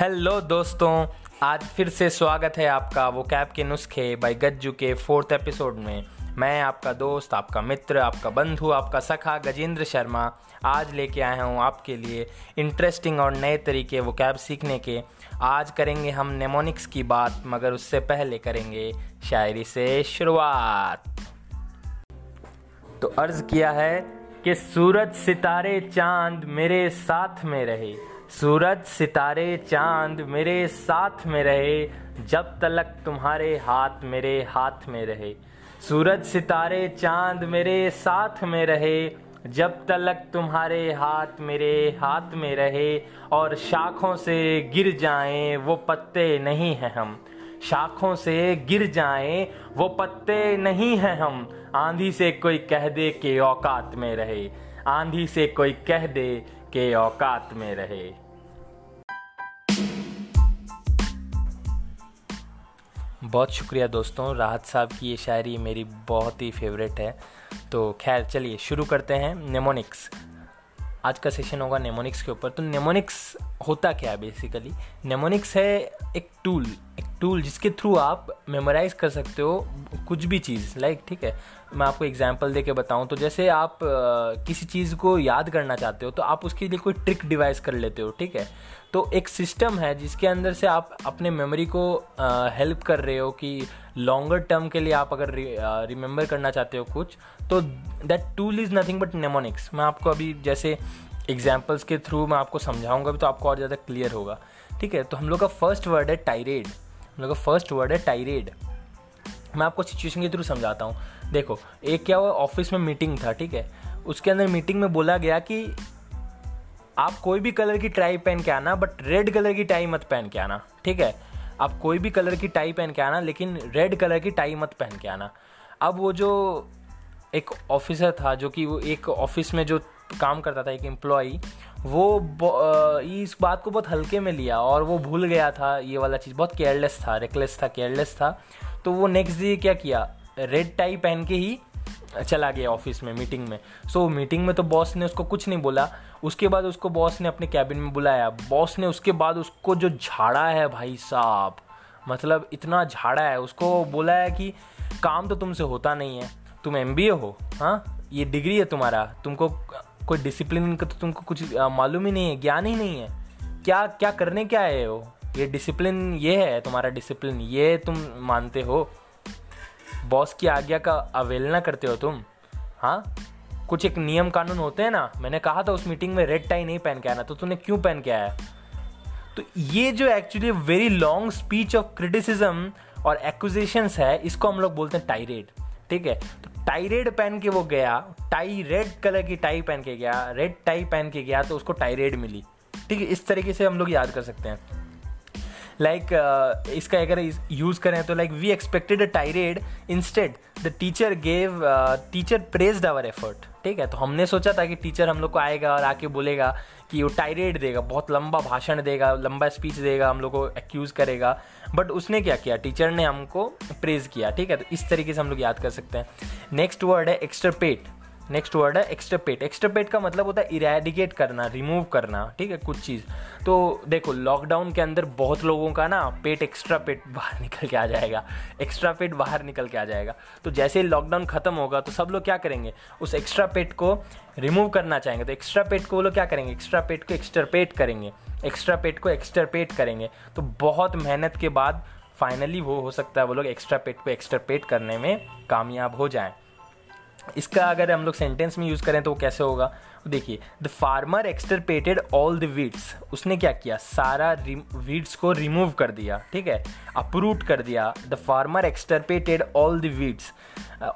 Hello दोस्तों, आज फिर से स्वागत है आपका वो कैब के नुस्खे बाई गज्जू के फोर्थ एपिसोड में। मैं आपका दोस्त, आपका मित्र, आपका बंधु, आपका सखा गजेंद्र शर्मा आज लेके आया हूँ आपके लिए इंटरेस्टिंग और नए तरीके वो कैब सीखने के। आज करेंगे हम नेमोनिक्स की बात, मगर उससे पहले करेंगे शायरी से शुरुआत। तो अर्ज़ किया है कि सूरज सितारे चाँद मेरे साथ में रहे। सूरज, सितारे, चाँद मेरे साथ में रहे, जब तलक तुम्हारे हाथ मेरे हाथ में रहे। सूरज, सितारे, चाँद मेरे साथ में रहे, जब तलक तुम्हारे हाथ मेरे हाथ में रहे, और शाखों से गिर जाएँ, वो पत्ते नहीं हैं हम। शाखों से गिर जाएँ, वो पत्ते नहीं हैं हम। आंधी से कोई कह दे के औकात में रहे। आंधी से कोई कह दे के औकात में रहे। बहुत शुक्रिया दोस्तों, राहत साहब की ये शायरी मेरी बहुत ही फेवरेट है। तो खैर, चलिए शुरू करते हैं नेमोनिक्स आज का सेशन होगा नेमोनिक्स के ऊपर। तो नेमोनिक्स होता क्या है बेसिकली नेमोनिक्स है एक टूल एक टूल जिसके थ्रू आप मेमोराइज कर सकते हो कुछ भी चीज़ लाइक ठीक है? मैं आपको एग्ज़ाम्पल दे के बताऊँ तो जैसे आप किसी चीज़ को याद करना चाहते हो तो आप उसके लिए कोई ट्रिक डिवाइस कर लेते हो, ठीक है? तो एक सिस्टम है जिसके अंदर से आप अपने मेमोरी को हेल्प कर रहे हो कि लॉन्गर टर्म के लिए आप अगर रिमेंबर करना चाहते हो कुछ तो that tool is nothing but mnemonics मैं आपको अभी जैसे एग्जाम्पल्स के थ्रू मैं आपको समझाऊँगा भी तो आपको और ज़्यादा क्लियर होगा, ठीक है? तो हम लोग का फ़र्स्ट वर्ड है टाइरेड हम लोग का फ़र्स्ट वर्ड है टाइरेड मैं आपको सिचुएशन के थ्रू समझाता हूँ। देखो, एक क्या हुआ ऑफ़िस में मीटिंग था, ठीक है? उसके अंदर मीटिंग में बोला गया कि आप कोई भी कलर की टाई पहन के आना बट रेड कलर की टाई मत पहन के आना, ठीक है? आप कोई भी कलर की टाई पहन के आना, लेकिन रेड कलर की टाई मत पहन के आना। अब वो जो एक ऑफिसर था, जो कि वो एक ऑफ़िस में जो काम करता था, एक एम्प्लॉय वो इस बात को बहुत हल्के में लिया और वो भूल गया था, ये वाला चीज़। बहुत केयरलेस था रेकलेस था केयरलेस था। तो वो नेक्स्ट डे क्या किया? रेड टाई पहन के ही चला गया ऑफ़िस में मीटिंग में। सो so, मीटिंग में तो बॉस ने उसको कुछ नहीं बोला। उसके बाद उसको बॉस ने अपने कैबिन में बुलाया। बॉस ने उसके बाद उसको जो झाड़ा है भाई साहब मतलब इतना झाड़ा है उसको बोला है कि काम तो तुमसे होता नहीं है। तुम एमबीए हो हाँ? ये डिग्री है तुम्हारा। तुमको कोई डिसिप्लिन का तो तुमको कुछ मालूम ही नहीं है ज्ञान ही नहीं है। क्या क्या करने क्या है? वो ये डिसिप्लिन ये है, तुम्हारा डिसिप्लिन ये तुम मानते हो। बॉस की आज्ञा का अवेलना करते हो तुम। हाँ? कुछ एक नियम कानून होते हैं ना, मैंने कहा था उस मीटिंग में रेड टाई नहीं पहन के आना तो तूने क्यों पहन के आया? तो ये जो actually very long speech of criticism और एक्विजिशंस है, इसको हम लोग बोलते हैं टाइरेड ठीक है? तो टाइरेड पहन के वो गया टाई रेड कलर की टाई पहन के गया रेड टाई पहन के गया तो उसको टाइरेड मिली, ठीक है? इस तरीके से हम लोग याद कर सकते हैं। लाइक like, uh, इसका अगर यूज़ करें तो like we expected a tirade instead the teacher gave teacher praised our effort ठीक है? तो हमने सोचा था कि टीचर हम लोग को आएगा और आके बोलेगा कि वो टाइरेड देगा बहुत लंबा भाषण देगा लंबा स्पीच देगा हम लोग को एक्यूज़ करेगा। बट उसने क्या किया? टीचर ने हमको प्रेज किया। ठीक है? तो इस तरीके से हम लोग याद कर सकते हैं। नेक्स्ट वर्ड है एक्स्ट्रपेट नेक्स्ट वर्ड है एक्स्ट्रपेट एक्स्ट्रपेट का मतलब होता है इरेडिकेट करना रिमूव करना, ठीक है, कुछ चीज़। तो देखो लॉकडाउन के अंदर बहुत लोगों का ना पेट एक्स्ट्रा पेट बाहर निकल के आ जाएगा। एक्स्ट्रा पेट बाहर निकल के आ जाएगा। तो जैसे ही लॉकडाउन खत्म होगा तो सब लोग क्या करेंगे? उस एक्स्ट्रा पेट को रिमूव करना चाहेंगे। तो एक्स्ट्रा पेट को वो लोग क्या करेंगे? एक्स्ट्रा पेट को एक्स्ट्रपेट करेंगे। एक्स्ट्रा पेट को एक्स्ट्रपेट करेंगे। तो बहुत मेहनत के बाद फाइनली वो हो सकता है वो लोग एक्स्ट्रा पेट को एक्स्ट्रपेट करने में कामयाब हो जाएँ। इसका अगर हम लोग सेंटेंस में यूज़ करें तो वो कैसे होगा? देखिए the farmer extirpated all the weeds उसने क्या किया? सारा वीड्स को रिमूव कर दिया, ठीक है? अप्रूट कर दिया. The farmer extirpated all the weeds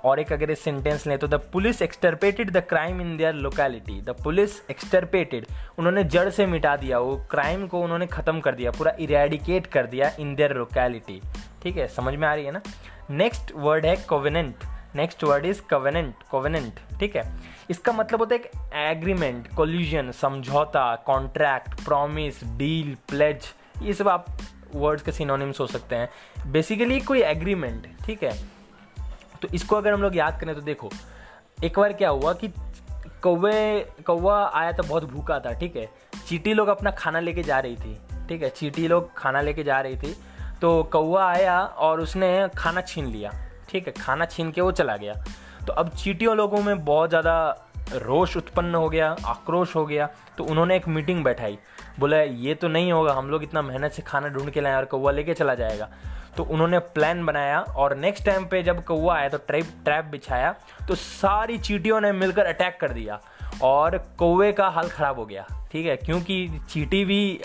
और एक अगर इस सेंटेंस लें तो the police extirpated the crime in their locality the police extirpated उन्होंने जड़ से मिटा दिया, वो क्राइम को उन्होंने ख़त्म कर दिया, पूरा इरेडिकेट कर दिया इन देयर लोकेलिटी ठीक है? समझ में आ रही है ना? नेक्स्ट वर्ड है covenant next word is covenant covenant ठीक है? इसका मतलब होता है एक एग्रीमेंट कोल्यूजन समझौता कॉन्ट्रैक्ट प्रॉमिस डील प्लेज ये सब आप वर्ड्स के सिनोनिम्स हो सकते हैं। बेसिकली कोई एग्रीमेंट ठीक है? तो इसको अगर हम लोग याद करें तो देखो, एक बार क्या हुआ कि कौवे, कौवा आया था, बहुत भूखा था, ठीक है? चीटी लोग अपना खाना लेके जा रही थी, ठीक है? चीटी लोग खाना लेके जा रही थी। तो कौआ आया और उसने खाना छीन लिया। ठीक है, खाना छीन के वो चला गया। तो अब चीटियों लोगों में बहुत ज़्यादा रोष उत्पन्न हो गया, आक्रोश हो गया तो उन्होंने एक मीटिंग बैठाई। बोला, ये तो नहीं होगा, हम लोग इतना मेहनत से खाना ढूंढ के लाए और कौआ लेके चला जाएगा। तो उन्होंने प्लान बनाया और नेक्स्ट टाइम पे जब कौआ आया तो ट्रैप ट्रैप बिछाया तो सारी चीटियों ने मिलकर अटैक कर दिया और कौवे का हाल ख़राब हो गया। ठीक है, क्योंकि चीटी भी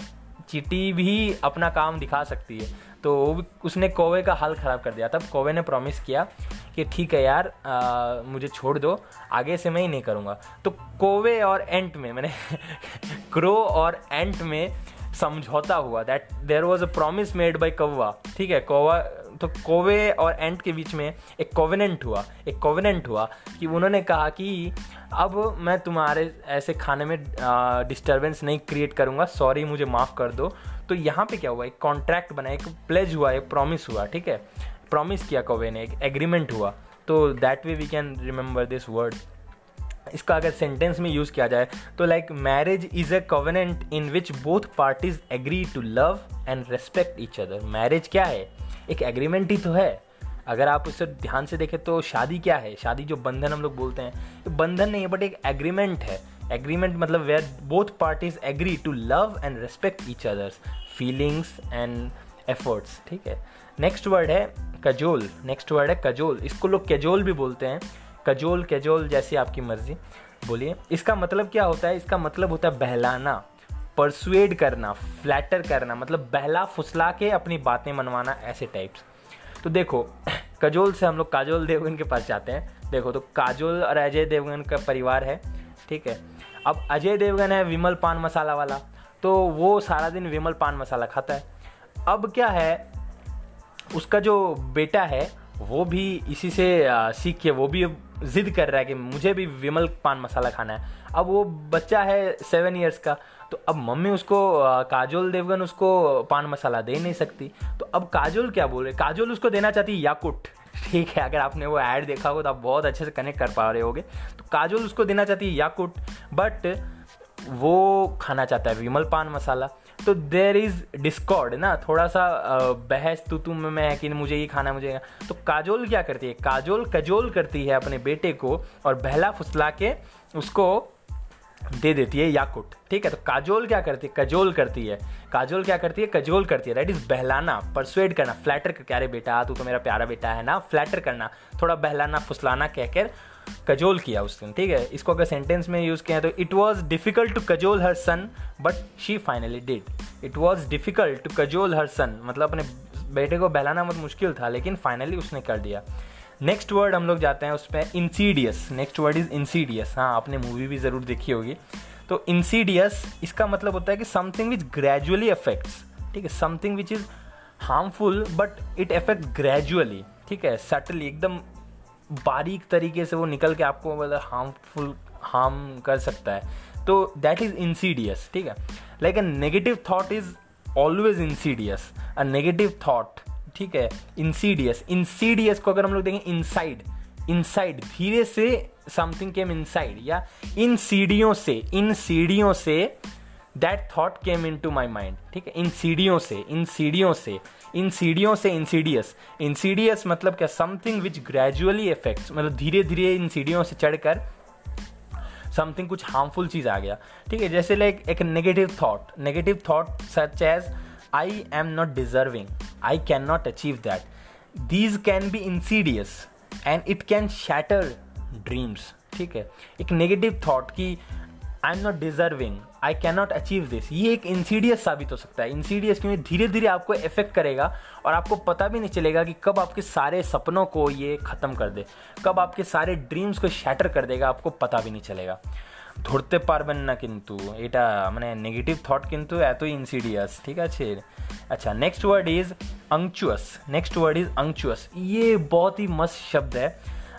चीटी भी अपना काम दिखा सकती है। तो उसने कौवे का हाल ख़राब कर दिया तब कौवे ने प्रॉमिस किया कि ठीक है यार आ, मुझे छोड़ दो आगे से मैं ही नहीं करूँगा। तो कोवे और एंट में मैंने क्रो और एंट में समझौता हुआ that there was a promise made by कौवा। ठीक है कौवा तो कोवे और एंट के बीच में एक कोवेनेंट हुआ एक कोवेनेंट हुआ कि उन्होंने कहा कि अब मैं तुम्हारे ऐसे खाने में डिस्टर्बेंस नहीं क्रिएट करूँगा सॉरी मुझे माफ़ कर दो। तो यहाँ पे क्या हुआ? एक कॉन्ट्रैक्ट बना, एक प्लेज हुआ, एक प्रॉमिस हुआ, ठीक है? प्रॉमिस किया कौवे ने? एक एग्रीमेंट हुआ। तो that way we can remember this word इसका अगर सेंटेंस में यूज़ किया जाए तो like marriage is a covenant in which both parties agree to love and respect each other marriage क्या है? एक एग्रीमेंट ही तो है। अगर आप उसे ध्यान से देखें तो शादी क्या है? शादी जो बंधन हम लोग बोलते हैं। बंधन नहीं है बट एक एग्रीमेंट है। एग्रीमेंट मतलब where both parties agree to love and respect each others feelings and efforts ठीक है? नेक्स्ट वर्ड है कजोल नेक्स्ट वर्ड है कजोल इसको लोग कैजोल भी बोलते हैं। कजोल कैजोल जैसी आपकी मर्ज़ी। बोलिए। इसका मतलब क्या होता है? इसका मतलब होता है बहलाना परसुएड करना फ्लैटर करना मतलब बहला, फुसला के अपनी बातें मनवाना, ऐसे टाइप्स तो देखो कजोल से हम लोग काजोल देवगन के पास जाते हैं। देखो तो काजोल और अजय देवगन का परिवार है। ठीक है। अब अजय देवगन है विमल पान मसाला वाला तो वो सारा दिन विमल पान मसाला खाता है। अब क्या है, उसका जो बेटा है, वो भी इसी से सीख के, वो भी जिद कर रहा है कि मुझे भी विमल पान मसाला खाना है। अब वो बच्चा है सेवन ईयर्स का तो अब मम्मी उसको काजोल देवगन उसको पान मसाला दे नहीं सकती। तो अब काजोल क्या बोल रहे काजोल उसको देना चाहती याकुट। ठीक है, अगर आपने वो ऐड देखा हो तो आप बहुत अच्छे से कनेक्ट कर पा रहे होगे। तो काजोल उसको देना चाहती है याकुट बट वो खाना चाहता है विमल पान मसाला। तो देर इज़ डिस्कॉर्ड ना थोड़ा सा बहस तो तुम में है कि मुझे ये खाना, मुझे तो काजोल क्या करती है? काजोल, कजोल करती है अपने बेटे को और बहला फुसला के उसको दे देती है याकुट। ठीक है तो काजोल क्या करती है? कजोल करती है। काजोल क्या करती है? कजोल करती है। राइट इज़ बहलाना परसुएड करना फ्लैटर क्या रे बेटा, तू तो मेरा प्यारा बेटा है ना? फ्लैटर करना, थोड़ा बहलाना, फुसलाना, कहकर कजोल किया उस दिन। ठीक है, इसको अगर सेंटेंस में यूज़ किया तो it was difficult to cajole her son but she finally did it was difficult to cajole her son मतलब अपने बेटे को बहलाना बहुत मुश्किल था, लेकिन फाइनली उसने कर दिया। नेक्स्ट वर्ड हम लोग जाते हैं उस पर insidious next word is insidious हाँ आपने मूवी भी ज़रूर देखी होगी। तो इंसीडियस इसका मतलब होता है कि समथिंग विच ग्रेजुअली अफेक्ट्स ठीक है something which is harmful but it affect gradually ठीक है सटली एकदम बारीक तरीके से वो निकल के आपको मतलब हार्मफुल हार्म कर सकता है। तो दैट इज़ इंसीडियस ठीक है। Like a negative thought is always insidious a negative thought ठीक है इंसीडियस इंसीडियस को अगर हम लोग देखें इनसाइड इनसाइड धीरे से समथिंग केम इनसाइड या इन सीढ़ियों से, इन सीढ़ियों से that thought came into my mind ठीक है? इन सीढ़ियों से, इन सीढ़ियों से, इन सीढ़ियों से इंसीडियस इंसीडियस मतलब क्या? समथिंग विच ग्रेजुअली इफेक्ट्स मतलब धीरे धीरे इन सीढ़ियों से चढ़कर समथिंग कुछ हार्मफुल चीज़ आ गया, ठीक है? जैसे लाइक एक negative thought negative thought such as I am not deserving can not achieve that these can be insidious and it can shatter dreams ठीक है? एक नेगेटिव थॉट कि I am not deserving I can not achieve this ये एक Insidious साबित हो सकता है। इंसीडियस क्योंकि धीरे धीरे आपको इफ़ेक्ट करेगा और आपको पता भी नहीं चलेगा कि कब आपके सारे सपनों को ये ख़त्म कर दे। कब आपके सारे ड्रीम्स को शैटर कर देगा, आपको पता भी नहीं चलेगा। ধরতে পারবেন না কিন্তু এটা মানে নেগেটিভ থট কিন্তু এতই ইনসিডিয়াস ঠিক আছে अच्छा next word is unctuous next word is unctuous ये बहुत ही मस्त शब्द है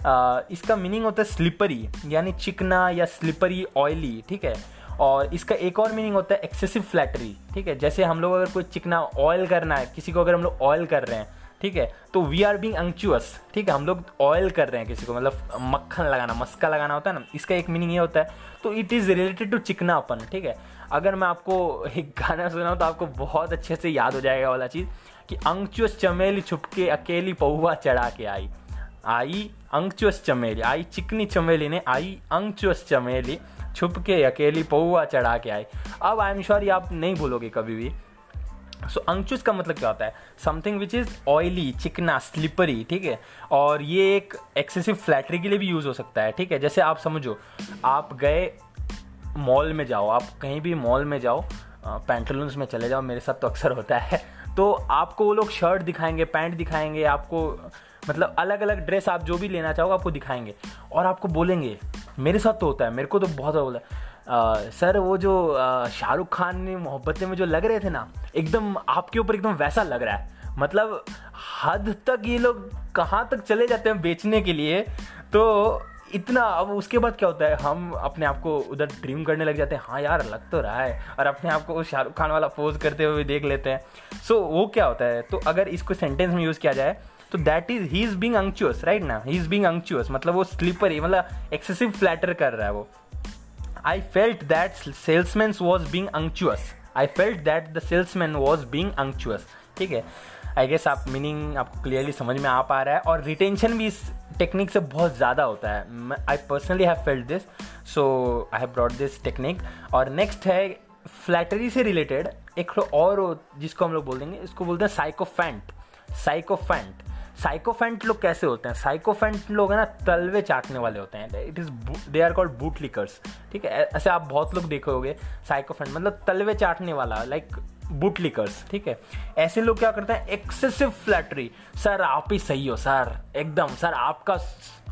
आ, इसका मीनिंग होता है स्लिपरी यानी चिकना या स्लिपरी ऑयली ठीक है और इसका एक और मीनिंग होता है एक्सेसिव फ्लैटरी ठीक है जैसे हम लोग अगर कोई चिकना ऑयल करना है किसी को अगर हम लोग ऑयल कर रहे हैं ठीक है? तो वी आर बींग अंक्चुअस ठीक है? हम लोग ऑयल कर रहे हैं किसी को मतलब मक्खन लगाना, मस्का लगाना होता है ना, इसका एक मीनिंग ये होता है। तो इट इज़ रिलेटेड टू चिकनापन, ठीक है? अगर मैं आपको एक गाना सुनाऊँ तो आपको बहुत अच्छे से याद हो जाएगा वाला चीज़ कि अंक्चुअस चमेली छुपके अकेली पौवा चढ़ा के आई। आई अंक्चुअस चमेली, आई चिकनी चमेली ने आई अंक्चुअस चमेली छुप के अकेली पौवा चढ़ा के आई। अब आई एम श्योर ये आप नहीं भूलोगे कभी भी सो so, अंगचूस का मतलब क्या होता है? समथिंग विच इज़ ऑयली चिकना स्लिपरी ठीक है? और ये एक एक्सेसिव फ्लैटरी के लिए भी यूज़ हो सकता है ठीक है? जैसे आप समझो आप गए मॉल में जाओ आप कहीं भी मॉल में जाओ पैंटलून्स में चले जाओ मेरे साथ तो अक्सर होता है तो आपको वो लोग शर्ट दिखाएँगे पैंट दिखाएँगे आपको मतलब अलग अलग ड्रेस आप जो भी लेना चाहोगे आपको दिखाएँगे। और आपको बोलेंगे मेरे साथ तो होता है मेरे को तो बहुत बोला सर वो जो शाहरुख खान ने मोहब्बतें में जो लग रहे थे ना एकदम आपके ऊपर एकदम वैसा लग रहा है। मतलब हद तक ये लोग कहाँ तक चले जाते हैं बेचने के लिए? तो इतना अब उसके बाद क्या होता है? हम अपने आप को उधर ड्रीम करने लग जाते हैं। हाँ यार लग तो रहा है। और अपने आप को शाहरुख खान वाला पोज करते हुए देख लेते हैं। सो so, वो क्या होता है? तो अगर इसको सेंटेंस में यूज़ किया जाए तो that is he is being unctuous right ना? ही इज़ बिंग अंक्चुअस मतलब वो स्लीपर ही मतलब एक्सेसिव फ्लैटर कर रहा है वो। I felt that salesman was unctuous I felt that the salesman was being unctuous ठीक है? आई गेस आप मीनिंग आपको क्लियरली समझ में आ पा रहा है। और रिटेंशन भी इस टेक्निक से बहुत ज़्यादा होता है। I personally have felt this so I have brought this technique और नेक्स्ट है फ्लैटरी से रिलेटेड एक और, जिसको हम लोग बोल देंगे, इसको बोलते हैं साइकोफेंट साइकोफेंट साइकोफेंट लोग कैसे होते हैं? साइकोफेंट लोग है ना, तलवे चाटने वाले होते हैं। It is they are called boot lickers ठीक है? ऐसे आप बहुत लोग देखोगे साइकोफेंट मतलब तलवे चाटने वाला लाइक बूट लिकर्स ठीक है? ऐसे लोग क्या करते हैं? एक्सेसिव फ्लैटरी सर आप ही सही हो सर एकदम सर आपका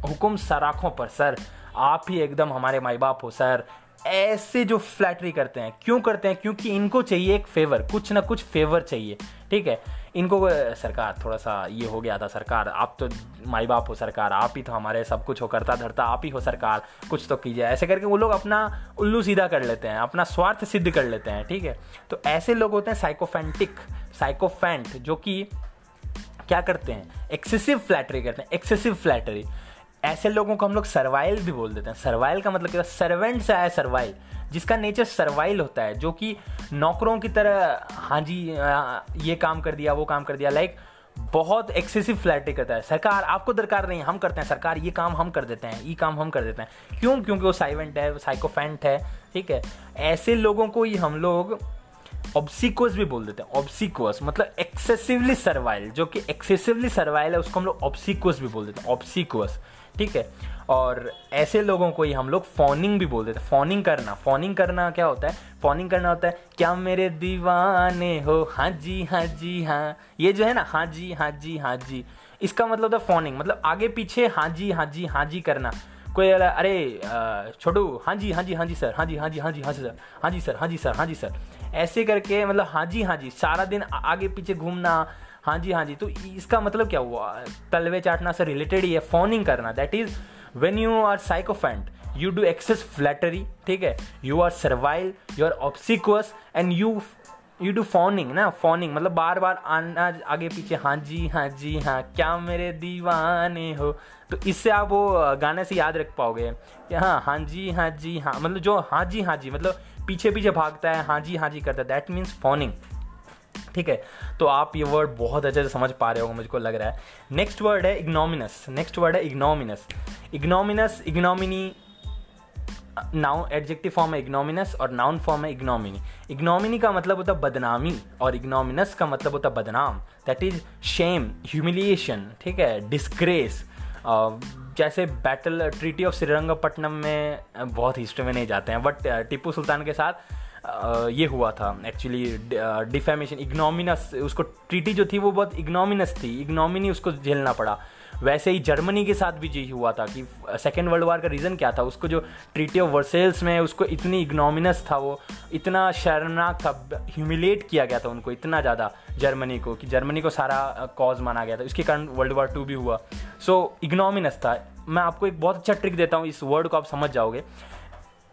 हुक्म सराखों पर सर आप ही एकदम हमारे माई बाप हो सर ऐसे जो फ्लैटरी करते हैं, क्यों करते हैं? क्योंकि इनको चाहिए एक फेवर कुछ ना कुछ फेवर चाहिए। ठीक है? इनको सरकार थोड़ा सा ये हो गया था सरकार, आप तो माई बाप हो सरकार, आप ही तो हमारे सब कुछ हो करता धरता आप ही हो सरकार, कुछ तो कीजिए। ऐसे करके वो लोग अपना उल्लू सीधा कर लेते हैं, अपना स्वार्थ सिद्ध कर लेते हैं, ठीक है? तो ऐसे लोग होते हैं साइकोफेंटिक साइकोफेंट जो कि क्या करते हैं? एक्सेसिव फ्लैटरी करते हैं एक्सेसिव फ्लैटरी ऐसे लोगों को हम लोग सर्वाइल भी बोल देते हैं। सर्वाइल का मतलब क्या? सर्वेंट से आया सर्वाइल जिसका नेचर सर्वाइल होता है, जो कि नौकरों की तरह हाँ जी ये काम कर दिया, वो काम कर दिया लाइक बहुत एक्सेसिव फ्लैटिंग करता है। सरकार, आपको दरकार नहीं, हम करते हैं, सरकार, ये काम हम कर देते हैं, ये काम हम कर देते हैं। क्यों? क्योंकि वो साइवेंट है साइकोफेंट है, ठीक है? ऐसे लोगों को ही हम लोग ऑब्सिक्वस भी बोल देते हैं ऑब्सिक्वस मतलब एक्सेसिवली सर्वाइल जो कि एक्सेसिवली सर्वाइल है, उसको हम लोग ऑब्सिक्वस भी बोल देते हैं ऑब्सिक्वस ठीक है और ऐसे लोगों को ही हम लोग फोनिंग भी बोल देते हैं फोनिंग करना फोनिंग करना क्या होता है फोनिंग करना होता है क्या मेरे दीवाने हो हाँ जी हाँ जी हाँ ये जो है ना हाँ जी हाँ जी हाँ जी इसका मतलब था फोनिंग मतलब आगे पीछे हाँ जी हाँ जी हाँ जी करना कोई अरे छोटू हाँ जी हाँ जी हाँ जी सर हाँ जी हाँ जी हाँ जी हाँ जी सर हाँ जी सर हाँ जी सर हाँ जी सर ऐसे करके मतलब हाँ जी हाँ जी सारा दिन आगे पीछे घूमना हाँ जी हाँ जी। तो इसका मतलब क्या हुआ? तलवे चाटना से रिलेटेड ही है फोनिंग करना that is when you are sycophant you do excess flattery ठीक है? You are servile you are obsequious and you you do fawning ना? फोनिंग मतलब बार बार आना, आगे पीछे हाँ जी हाँ जी हाँ क्या मेरे दीवाने हो? तो इससे आप वो गाने से याद रख पाओगे। कि हाँ हाँ जी हाँ जी हाँ मतलब जो हाँ जी हाँ जी मतलब पीछे पीछे भागता है हाँ जी हाँ जी करता है दैट मीन्स फोनिंग ठीक है? तो आप ये वर्ड बहुत अच्छे से समझ पा रहे हो मुझको लग रहा है। नेक्स्ट वर्ड है इग्नोमिनस नेक्स्ट वर्ड है ignominious ignominious ignominy noun adjective form है इग्नोमिनस और नाउन फॉर्म है इग्नोमिनी इग्नोमिनी का मतलब होता है बदनामी और इग्नोमिनस का मतलब होता है बदनाम. दैट इज़ शेम ह्यूमिलिएशन ठीक है? डिस्ग्रेस जैसे बैटल ट्रीटी ऑफ़ श्रीरंगपट्टनम में बहुत हिस्ट्री में नहीं जाते हैं बट टीपू सुल्तान के साथ ये हुआ था एक्चुअली डिफेमेशन इग्नोमिनस उसको ट्रीटी जो थी वो बहुत इग्नोमिनस थी इग्नोमिनी उसको झेलना पड़ा। वैसे ही जर्मनी के साथ भी यही हुआ था कि सेकेंड वर्ल्ड वार का रीज़न क्या था? उसको जो ट्रीटी ऑफ़ वर्सेल्स में उसको इतनी इग्नोमिनस था वो इतना शर्मनाक था ह्यूमिलेट किया गया था उनको इतना ज़्यादा जर्मनी को कि जर्मनी को सारा कॉज माना गया था। इसके कारण वर्ल्ड वार टू भी हुआ। सो so, इग्नोमिनस था। मैं आपको एक बहुत अच्छा ट्रिक देता हूँ इस वर्ड को आप समझ जाओगे।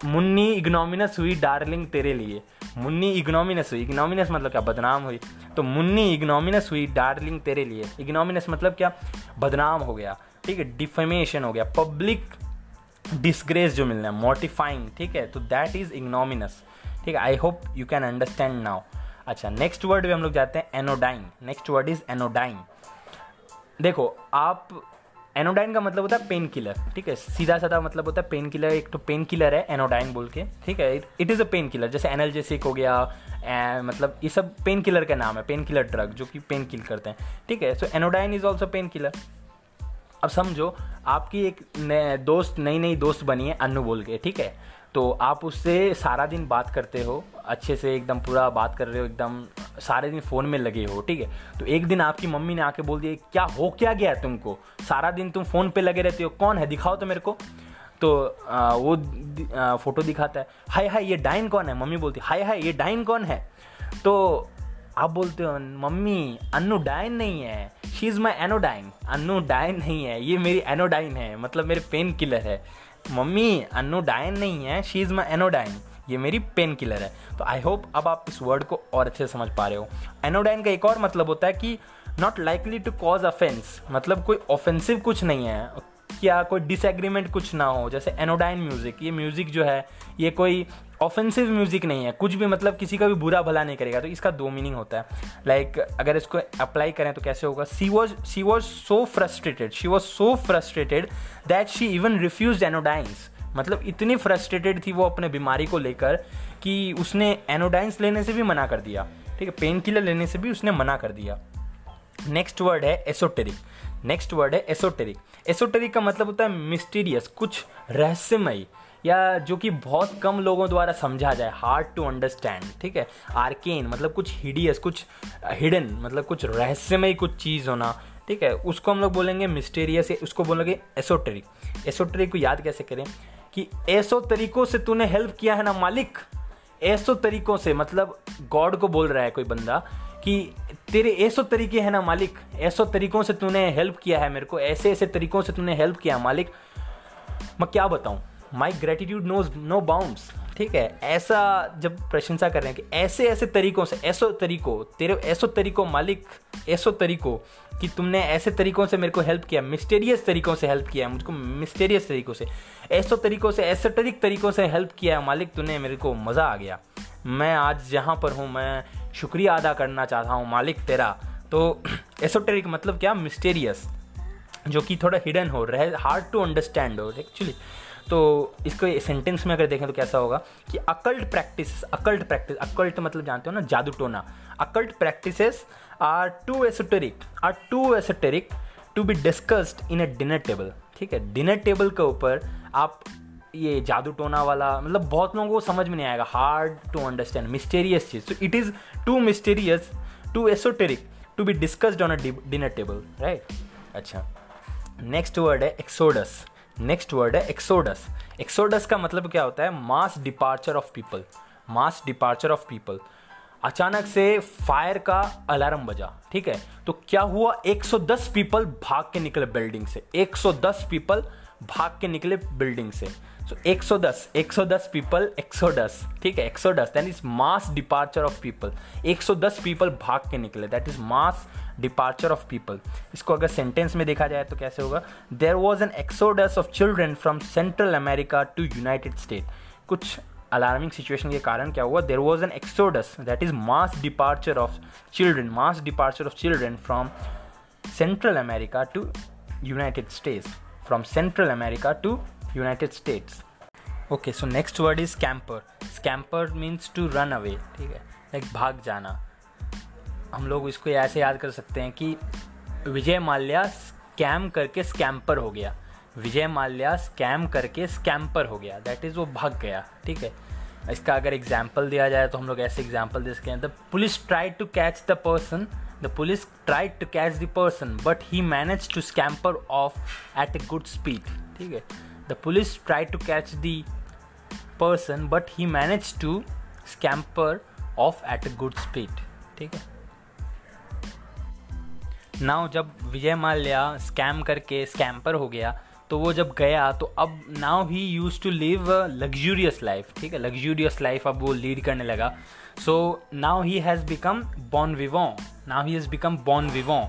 मुन्नी इग्नोमिनस हुई, डार्लिंग तेरे लिए। मुन्नी इग्नोमिनस हुई, इग्नोमिनस मतलब क्या? बदनाम हुई। तो मुन्नी इग्नोमिनस हुई, डार्लिंग तेरे लिए। इग्नोमिनस मतलब क्या? बदनाम हो गया, ठीक है? डिफेमेशन हो गया, पब्लिक डिस्ग्रेस जो मिलना है, मोटिफाइंग, ठीक है? तो दैट इज़ इग्नोमिनस ठीक है? I hope you can understand now अच्छा नेक्स्ट वर्ड भी हम लोग जाते हैं anodyne next word is anodyne देखो, आप एनोडाइन का मतलब होता है पेन किलर ठीक है? सीधा साधा मतलब होता है पेन किलर एक तो पेन किलर है एनोडाइन बोल के, ठीक है? It is a pain killer जैसे एनर्जेसिक हो गया मतलब ये सब पेन किलर का नाम है पेन किलर ड्रग जो कि पेन किल करते हैं, ठीक है? So anodyne is also pain killer अब समझो, आपकी एक दोस्त नई नई दोस्त बनी है, अनु बोल के, ठीक है? तो आप उससे सारा दिन बात करते हो अच्छे से एकदम पूरा बात कर रहे हो एकदम सारे दिन फ़ोन में लगे हो ठीक है? तो एक दिन आपकी मम्मी ने आके बोल दिया क्या हो क्या गया तुमको? सारा दिन तुम फ़ोन पे लगे रहते हो कौन है? दिखाओ तो मेरे को। तो आ, वो आ, फ़ोटो दिखाता है हाय हाय ये डाइन कौन है? मम्मी बोलती हाय हाय ये डाइन कौन है? तो आप बोलते हो मम्मी अन्नू डाइन नहीं है। She is my anodyne. Annu dine नहीं है ये मेरी एनोडाइन है मतलब मेरे पेन किलर है। मम्मी एनोडाइन नहीं है शी इज़ माई एनोडाइन ये मेरी पेन किलर है। तो आई होप अब आप इस वर्ड को और अच्छे से समझ पा रहे हो। एनोडाइन का एक और मतलब होता है कि not likely to cause offence मतलब कोई ऑफेंसिव कुछ नहीं है क्या कोई डिसएग्रीमेंट कुछ ना हो, जैसे एनोडाइन म्यूज़िक ये म्यूज़िक जो है, ये कोई ऑफेंसिव म्यूज़िक नहीं है। कुछ भी मतलब किसी का भी बुरा भला नहीं करेगा तो इसका दो मीनिंग होता है। लाइक like, अगर इसको अप्लाई करें तो कैसे होगा? She was she was so frustrated she was so frustrated that she even refuse anodynes मतलब इतनी फ्रस्ट्रेटेड थी वो अपने बीमारी को लेकर कि उसने एनोडाइंस लेने से भी मना कर दिया। ठीक है पेन किलर लेने से भी उसने मना कर दिया। नेक्स्ट वर्ड है एसोटेरिक नेक्स्ट वर्ड है एसोटेरिक एसोटेरिक का मतलब होता है मिस्टीरियस कुछ रहस्यमय। या जो कि बहुत कम लोगों द्वारा समझा जाए हार्ड टू अंडरस्टैंड ठीक है? आर्केन मतलब कुछ हिडियस कुछ हिडन मतलब कुछ रहस्यमय कुछ चीज़ होना, ठीक है? उसको हम लोग बोलेंगे मिस्टेरियस उसको बोलेंगे एसोटेरिक एसोटेरिक को याद कैसे करें? कि ऐसो तरीकों से तूने हेल्प किया है ना, मालिक? ऐसो तरीकों से मतलब गॉड को बोल रहा है कोई बंदा कि तेरे ऐसो तरीके हैं ना, मालिक? ऐसो तरीकों से तूने हेल्प किया है मेरे को ऐसे ऐसे तरीकों से तूने हेल्प किया, मालिक। मैं क्या बताऊँ? My gratitude knows no bounds ठीक है? ऐसा जब प्रशंसा कर रहे हैं कि ऐसे ऐसे तरीकों से, ऐसो तरीको, तेरे ऐसो तरीको मालिक, ऐसो तरीको कि तुमने ऐसे तरीकों से मेरे को हेल्प किया मिस्टेरियस तरीकों से हेल्प किया, मुझको मिस्टेरियस तरीकों से, ऐसो तरीकों से एसोटरिक तरीकों से हेल्प किया मालिक, तूने मेरे को मज़ा आ गया। मैं आज जहाँ पर हूँ, मैं शुक्रिया अदा करना चाहता हूँ मालिक तेरा। तो एसोटेरिक मतलब क्या? मिस्टेरियस जो कि थोड़ा हिडन हो, रहे हार्ड टू अंडरस्टैंड हो एक्चुअली तो इसको सेंटेंस में अगर देखें तो कैसा होगा कि occult practice occult practice occult मतलब जानते हो ना जादू टोना occult practice are too esoteric are too esoteric to be discussed in a dinner table ठीक है डिनर टेबल के ऊपर आप ये जादू टोना वाला मतलब बहुत लोगों को समझ में नहीं आएगा हार्ड टू अंडरस्टैंड मिस्टेरियस चीज़। तो it is too mysterious too esoteric to be discussed on a dinner table right अच्छा। नेक्स्ट वर्ड है एक्सोडस नेक्स्ट वर्ड है एक्सोडस एक्सोडस का मतलब क्या होता है? Mass departure of people mass departure of people अचानक से फायर का अलार्म बजा, ठीक है? तो क्या हुआ? 110 पीपल भाग के निकले बिल्डिंग से. 110 पीपल भाग के निकले बिल्डिंग से. सो so, 110 110 पीपल 110 ठीक है? 110 that is mass departure of people 110 people भाग के निकले. That is mass departure of people इसको अगर सेंटेंस में देखा जाए तो कैसे होगा? There was an exodus of children from Central America to United State कुछ अलार्मिंग सिचुएशन के कारण क्या हुआ? There was an exodus that is mass departure of children mass departure of children from Central America to United States from Central America to United States okay so next word is scamper scamper means to run away ठीक है? Like भाग जाना। हम लोग इसको ऐसे याद कर सकते हैं कि विजय माल्या स्कैम करके स्कैम्पर हो गया। विजय माल्या स्कैम करके स्कैम्पर हो गया। दैट इज़ वो भाग गया, ठीक है? इसका अगर एग्ज़ाम्पल दिया जाए तो हम लोग ऐसे एग्ज़ाम्पल दे सकते हैं। The police try to catch the person the police try to catch the person but he manage to scamper off at a good speed ठीक है? The police try to catch the person but he manage to scamper off at a good speed ठीक है? Now जब Vijay Mallya scam करके scamper हो गया तो वो जब गया तो अब now he use to live luxurious life ठीक है? लग्जूरियस लाइफ अब वो लीड करने लगा. So now he has become bon vivant now he has become bon vivant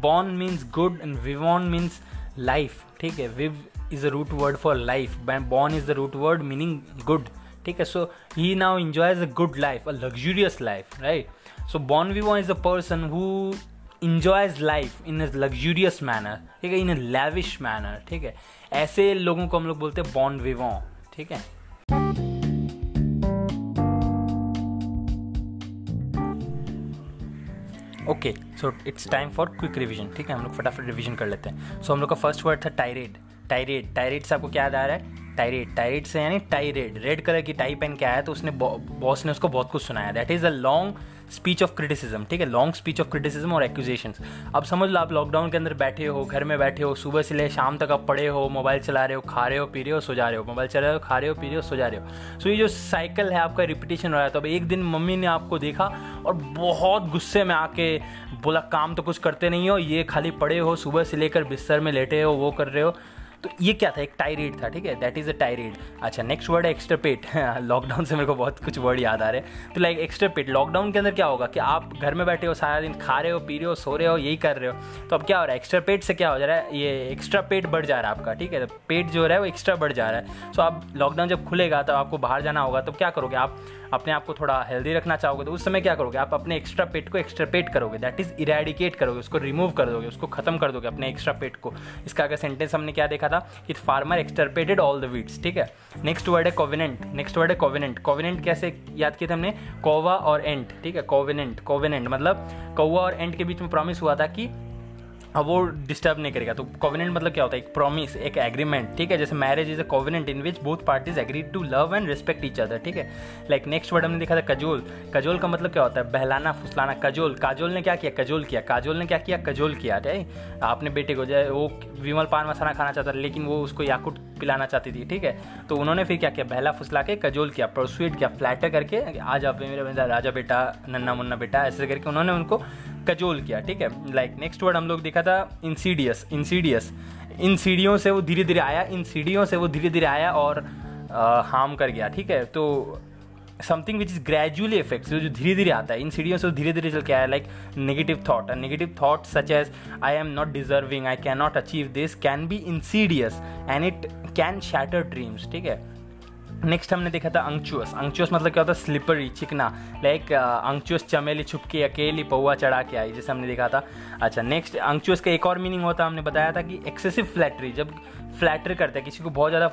bon means good and vivant means life ठीक है? Viv a root word for life bon is the root word meaning good ठीक है? So he now enjoys a good life a luxurious life right so bon we is a person who enjoys life in a luxurious manner ठीक है? इन अ lavish manner ठीक है? ऐसे लोगों को हम लोग बोलते हैं बॉर्न वी वॉन्ट ठीक है? Okay so it's time for quick revision ठीक है? हम लोग फटाफट रिविजन कर लेते हैं। सो so, हम लोग का फ़र्स्ट वर्ड था टाइरेड टायरेड टायरेड से आपको क्या याद आ रहा है? टाइरेड टायरेड से यानी टाइरेड रेड कलर की टाई पहन के आया तो उसने बॉस ने उसको बहुत कुछ सुनाया। That is a long speech of criticism, ठीक है? लॉन्ग स्पीच ऑफ़ क्रिटिसिज्म और एक्यूजेशन अब समझ लो आप लॉकडाउन के अंदर बैठे हो, घर में बैठे हो, सुबह से ले शाम तक आप पढ़े हो मोबाइल चला रहे हो, खा रहे हो, पी रहे हो, सो जा रहे हो. मोबाइल चला रहे हो, खा रहे हो, पी रहे हो, सो जा रहे हो. सो ये जो साइकिल है आपका रिपीटेशन हो रहा है तो अब एक दिन मम्मी ने आपको देखा और बहुत गुस्से में आके बोला, काम तो कुछ करते नहीं हो, ये खाली पड़े हो, सुबह से लेकर बिस्तर में लेटे हो, वो कर रहे हो. तो ये क्या था? एक टायरेड था, ठीक है? दैट इज़ अ टायरेड अच्छा नेक्स्ट वर्ड है एक्स्ट्रापेट लॉकडाउन से मेरे को बहुत कुछ वर्ड याद आ रहे हैं। तो लाइक एक्स्ट्रापेट लॉकडाउन के अंदर क्या होगा कि आप घर में बैठे हो, सारा दिन खा रहे हो, पी रहे हो, सो रहे हो, यही कर रहे हो। तो अब क्या हो रहा है? एक्स्ट्रा पेट से क्या हो जा रहा है? ये एक्स्ट्रा पेट बढ़ जा रहा है आपका, ठीक है? तो पेट जो है वो एक्स्ट्रा बढ़ जा रहा है। सो आप लॉकडाउन जब खुलेगा तो आपको बाहर जाना होगा तो क्या करोगे? आप अपने आप को थोड़ा हेल्दी रखना चाहोगे तो उस समय क्या करोगे? आप अपने एक्स्ट्रा पेट को एक्स्ट्रा पेट करोगे। दैट इज़ इरेडिकेट करोगे, उसको रिमूव कर दोगे, उसको खत्म कर दोगे अपने एक्स्ट्रा पेट को। इसका अगर सेंटेंस हमने क्या देखा था? कि farmer extirpated all the weeds ठीक है? नेक्स्ट वर्ड है कोविनेंट नेक्स्ट वर्ड है कोविनेंट कोविनेंट कैसे याद किया था हमने? कोवा और एंट, ठीक है? कोविनेंट कोविनेंट मतलब कौवा और एंट के बीच में प्रॉमिस हुआ था कि अब वो डिस्टर्ब नहीं करेगा। तो कोविनेंट मतलब क्या होता है? एक प्रॉमिस एक एग्रीमेंट ठीक है? जैसे marriage is a covenant in which both parties agree to love and respect each other ठीक है? लाइक नेक्स्ट वर्ड हमने देखा था कजोल कजोल का मतलब क्या होता है? बहलाना, फुसलाना कजोल काजोल ने क्या किया? कजोल किया। काजोल ने क्या किया? कजोल किया, ठीक आपने बेटे को जाए वो विमल पान मसाना खाना चाहता था, लेकिन वो उसको याकुट पिलाना चाहती थी, ठीक है? तो उन्होंने फिर क्या किया? बहला, फुसला के कजोल किया प्रोस्वीट किया फ्लैटर करके, आज आप मेरे राजा बेटा, नन्ना मुन्ना बेटा, ऐसे करके उन्होंने उनको कजोल किया, ठीक है? लाइक नेक्स्ट वर्ड हम लोग देखा था इंसीडियस इंसीडियस इन सीढ़ियों से वो धीरे धीरे आया, इन सीढ़ियों से वो धीरे धीरे आया और हार्म कर गया, ठीक है? तो something which is gradually effect जो धीरे धीरे आता है, इन सीढ़ियों से धीरे धीरे चल के आया like negative thought thought negative thought such as I am not deserving I can not achieve this can be insidious and it can shatter dreams ठीक है? नेक्स्ट हमने देखा था अंक्चुअस अंक्चुअस मतलब क्या होता है? स्लिपरी चिकना. लाइक अंक्चुअस चमेली छुपके, अकेली पौवा चढ़ा के आई, जैसे हमने देखा था। अच्छा नेक्स्ट अंक्चुअस का एक और मीनिंग होता है, हमने बताया था कि एक्सेसिव फ्लैटरी जब फ्लैटर करते हैं, किसी को बहुत ज़्यादा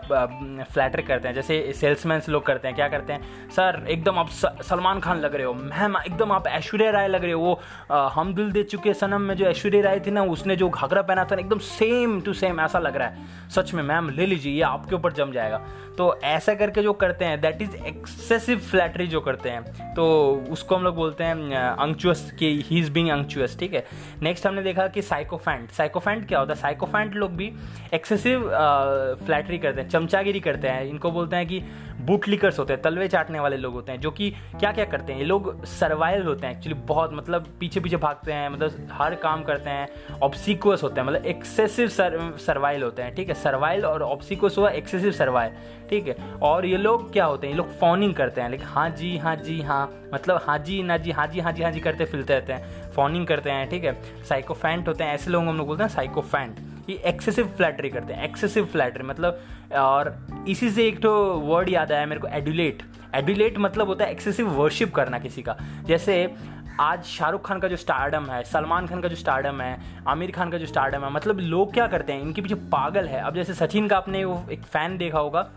फ्लैटर करते हैं, जैसे सेल्समैन लोग करते हैं, क्या करते हैं, सर, एकदम आप सलमान खान लग रहे हो, मैम, एकदम आप ऐश्वर्या राय लग रहे हो, वो हम दिल दे चुके सनम में जो ऐश्वर्या राय थी ना, उसने जो घाघरा पहना था ना, एकदम सेम टू सेम ऐसा लग रहा है। सच में, मैम, ले लीजिए, ये आपके ऊपर जम जाएगा। तो ऐसा करके जो करते हैं दैट इज़ एक्सेसिव फ्लैटरी जो करते हैं तो उसको हम लोग बोलते हैं अंक्चुअस कि ही इज़ बिंग अंक्चुअस ठीक है? नेक्स्ट हमने देखा कि साइकोफैंट साइकोफैंट क्या होता है? साइकोफैंट लोग भी एक्सेसिव फ्लैटरी करते हैं, चमचागिरी करते हैं। इनको बोलते हैं कि बूट लिकर्स होते हैं, तलवे चाटने वाले लोग होते हैं, जो कि क्या क्या करते हैं? ये लोग सर्वाइल होते हैं एक्चुअली बहुत मतलब पीछे पीछे भागते हैं मतलब हर काम करते हैं ऑब्सिक्वस होते हैं मतलब एक्सेसिव सर्वाइल होते हैं, ठीक है? सर्वाइल और ऑब्सिक्वस हुआ एक्सेसिव सर्वाइल ठीक है? और ये लोग क्या होते हैं? ये लोग फोनिंग करते हैं लेकिन हाँ जी हाँ जी हाँ मतलब हाँ जी, ना जी हाँ जी हाँ जी हाँ जी करते फिरते रहते हैं फोनिंग करते हैं, ठीक है? साइकोफेंट होते हैं, ऐसे लोग हम लोग बोलते हैं साइकोफेंट ये एक्सेसिव फ्लैटरी करते हैं एक्सेसिव फ्लैटरी मतलब और इसी से एक तो वर्ड याद आया मेरे को एडुलेट एडुलेट मतलब होता है एक्सेसिव वर्शिप करना किसी का. जैसे, आज शाहरुख खान का जो स्टारडम है, सलमान खान का जो स्टारडम है, आमिर खान का जो स्टारडम है मतलब लोग क्या करते हैं, इनके पीछे पागल है. अब जैसे सचिन का आपने वो एक फ़ैन देखा होगा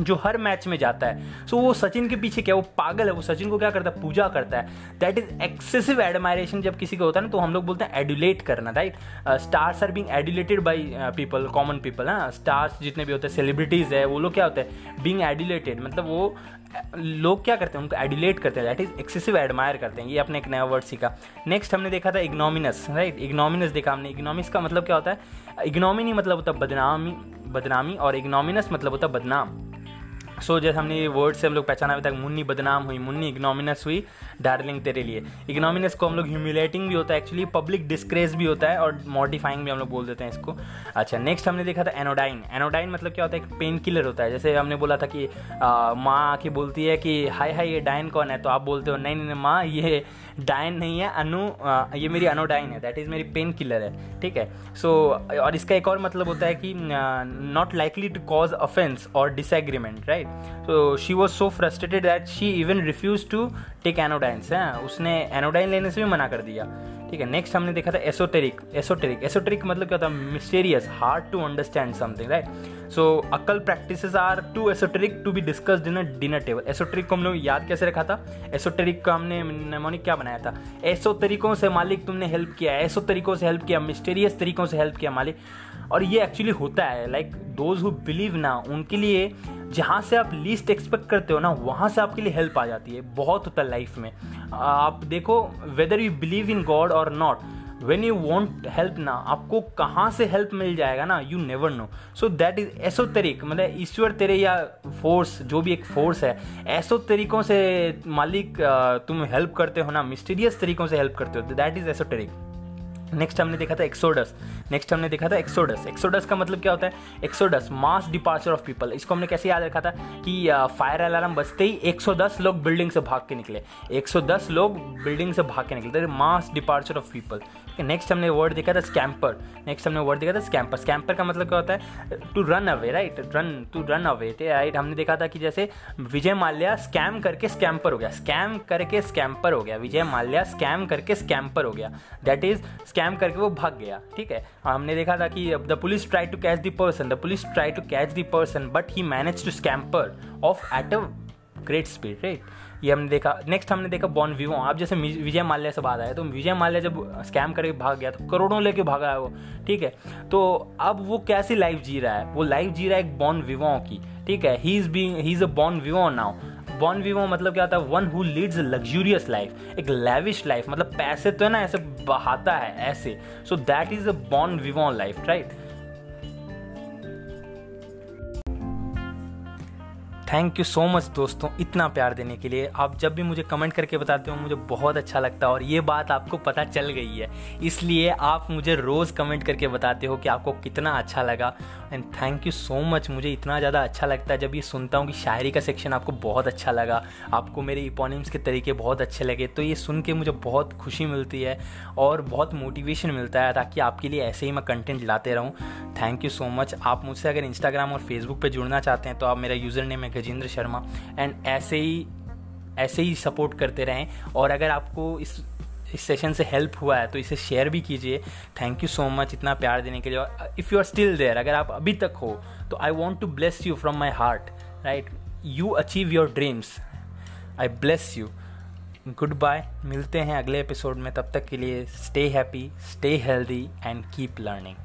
जो हर मैच में जाता है। सो so, वो सचिन के पीछे क्या वो पागल है वो सचिन को क्या करता है? पूजा करता है। दैट इज़ एक्सेसिव एडमायरेशन जब किसी को होता है ना तो हम लोग बोलते हैं एडुलेट करना right stars are being adulated by people common people ना स्टार्स जितने भी होते हैं सेलिब्रिटीज है वो लोग क्या होते हैं? बींग एडुलेटेड मतलब वो लोग क्या करते हैं? उनको एडुलेट करते हैं। दैट इज़ एक्सेसिव एडमायर करते हैं। ये अपने एक नया वर्ड सीखा। नेक्स्ट हमने देखा था इग्नोमिनस राइट इग्नोमिनस देखा हमने। इग्नोमिस का मतलब क्या होता है? इग्नोमिनी मतलब होता है बदनामी बदनामी और इग्नोमिनस मतलब होता है बदनाम। सो so, जैसे हमने ये वर्ड से हम लोग पहचाना अभी तक मुन्नी बदनाम हुई मुन्नी इग्नोमिनस हुई डार्लिंग तेरे लिए। इग्नोमिनस को हम लोग ह्यूमिलेटिंग भी होता है एक्चुअली पब्लिक डिस्क्रेस भी होता है और मॉडिफाइंग भी हम लोग बोल देते हैं इसको। अच्छा नेक्स्ट हमने देखा था एनोडाइन एनोडाइन मतलब क्या होता है एक पेन किलर होता है। जैसे हमने बोला था कि माँ आके बोलती है कि हाय हाय ये डाइन कौन है? तो आप बोलते हो नहीं नहीं नहीं माँ ये डाइन नहीं है अनु ये मेरी अनोडाइन है दैट इज़ मेरी पेन किलर है। ठीक है? सो और इसका एक और मतलब होता है कि not likely to cause offence और डिसएग्रीमेंट राइट तो she was so frustrated that she even refuse to take anodynes है? उसने एनोडाइन लेने से भी मना कर दिया। ठीक है नेक्स्ट हमने देखा था एसोटेरिक एसोटेरिक एसोटेरिक मतलब क्या है mysterious hard to understand something right so occult practice are too esoteric to be discussed in a dinner table esoteric को हम लोग याद कैसे रखा था? एसोटेरिक का हमने नेमोनिक क्या बनाया था? ऐसो तरीकों से मालिक तुमने हेल्प किया ऐसो तरीकों से हेल्प किया मिस्टेरियस तरीकों से हेल्प किया मालिक। और ये एक्चुअली होता है लाइक दोज हु बिलीव ना, उनके लिए जहाँ से आप लीस्ट एक्सपेक्ट करते हो ना, वहाँ से आपके लिए हेल्प आ जाती है, बहुत होता है लाइफ में। आप देखो whether you believe in God और not when you want help ना, आपको कहाँ से हेल्प मिल जाएगा ना you never know so that is ऐसो तरीक मतलब ईश्वर तेरे या फोर्स जो भी एक फोर्स है ऐसो तरीकों से मालिक तुम हेल्प करते हो ना मिस्टीरियस तरीकों से हेल्प करते हो दैट इज़ एसोटेरिक नेक्स्ट हमने देखा था एक्सोडस नेक्स्ट हमने देखा था एक्सोडस एक्सोडस का मतलब क्या होता है? Exodus mass departure of people इसको हमने कैसे याद रखा था? कि फायर अलार्म बजते ही 110 लोग बिल्डिंग से भाग के निकले। 110 लोग बिल्डिंग से भाग के निकले। Mass departure of people next हमने वर्ड देखा था स्कैम्पर नेक्स्ट हमने वर्ड देखा था स्कैम्पर स्कैम्पर का मतलब क्या होता है? To run away right run to run away right हमने देखा था कि जैसे विजय माल्या स्कैम करके स्कैम्पर हो गया. स्कैम करके स्कैम्पर हो गया. विजय माल्या स्कैम करके स्कैम्पर हो गया. दैट इज़ स्कैम करके वो भाग गया. ठीक है? हमने देखा था कि the police try to catch the person the police try to catch the person but he manage to scamper off at a great speed right ये हमने देखा नेक्स्ट हमने देखा बॉन विवो आप जैसे विजय माल्या से बात आया तो विजय माल्या जब स्कैम करके भाग गया तो करोड़ों लेके भागा है वो, ठीक है? तो अब वो कैसी लाइफ जी रहा है? वो लाइफ जी रहा है एक बॉन विवो की, ठीक है? He is being he is a bon vivo now bon vivo मतलब क्या होता है? One who leads luxurious life एक लेविश लाइफ मतलब पैसे तो है ना, ऐसे बहाता है, ऐसे। सो that is a bon Vivo life right thank you so much दोस्तों, इतना प्यार देने के लिए। आप जब भी मुझे कमेंट करके बताते हो, मुझे बहुत अच्छा लगता है और ये बात आपको पता चल गई है। इसलिए आप मुझे रोज़ कमेंट करके बताते हो कि आपको कितना अच्छा लगा। And thank you so much मुझे इतना ज़्यादा अच्छा लगता है जब ये सुनता हूँ कि शायरी का सेक्शन आपको बहुत अच्छा लगा। आपको मेरे इपोनिम्स के तरीके बहुत अच्छे लगे। तो ये सुन के मुझे बहुत खुशी मिलती है और बहुत मोटिवेशन मिलता है ताकि आपके लिए ऐसे ही मैं कंटेंट लाते रहूँ। थैंक यू सो मच आप मुझसे अगर इंस्टाग्राम और फेसबुक पर जुड़ना चाहते हैं तो आप मेरा यूज़र नेम है गजेंद्र शर्मा। एंड ऐसे ही ऐसे ही सपोर्ट करते रहें। और अगर आपको इस इस सेशन से हेल्प हुआ है तो इसे शेयर भी कीजिए। थैंक यू सो मच इतना प्यार देने के लिए। और if you are still there अगर आप अभी तक हो तो I want to bless you from my heart right you achieve your dreams I bless you good bye मिलते हैं अगले एपिसोड में। तब तक के लिए stay happy stay healthy and keep learning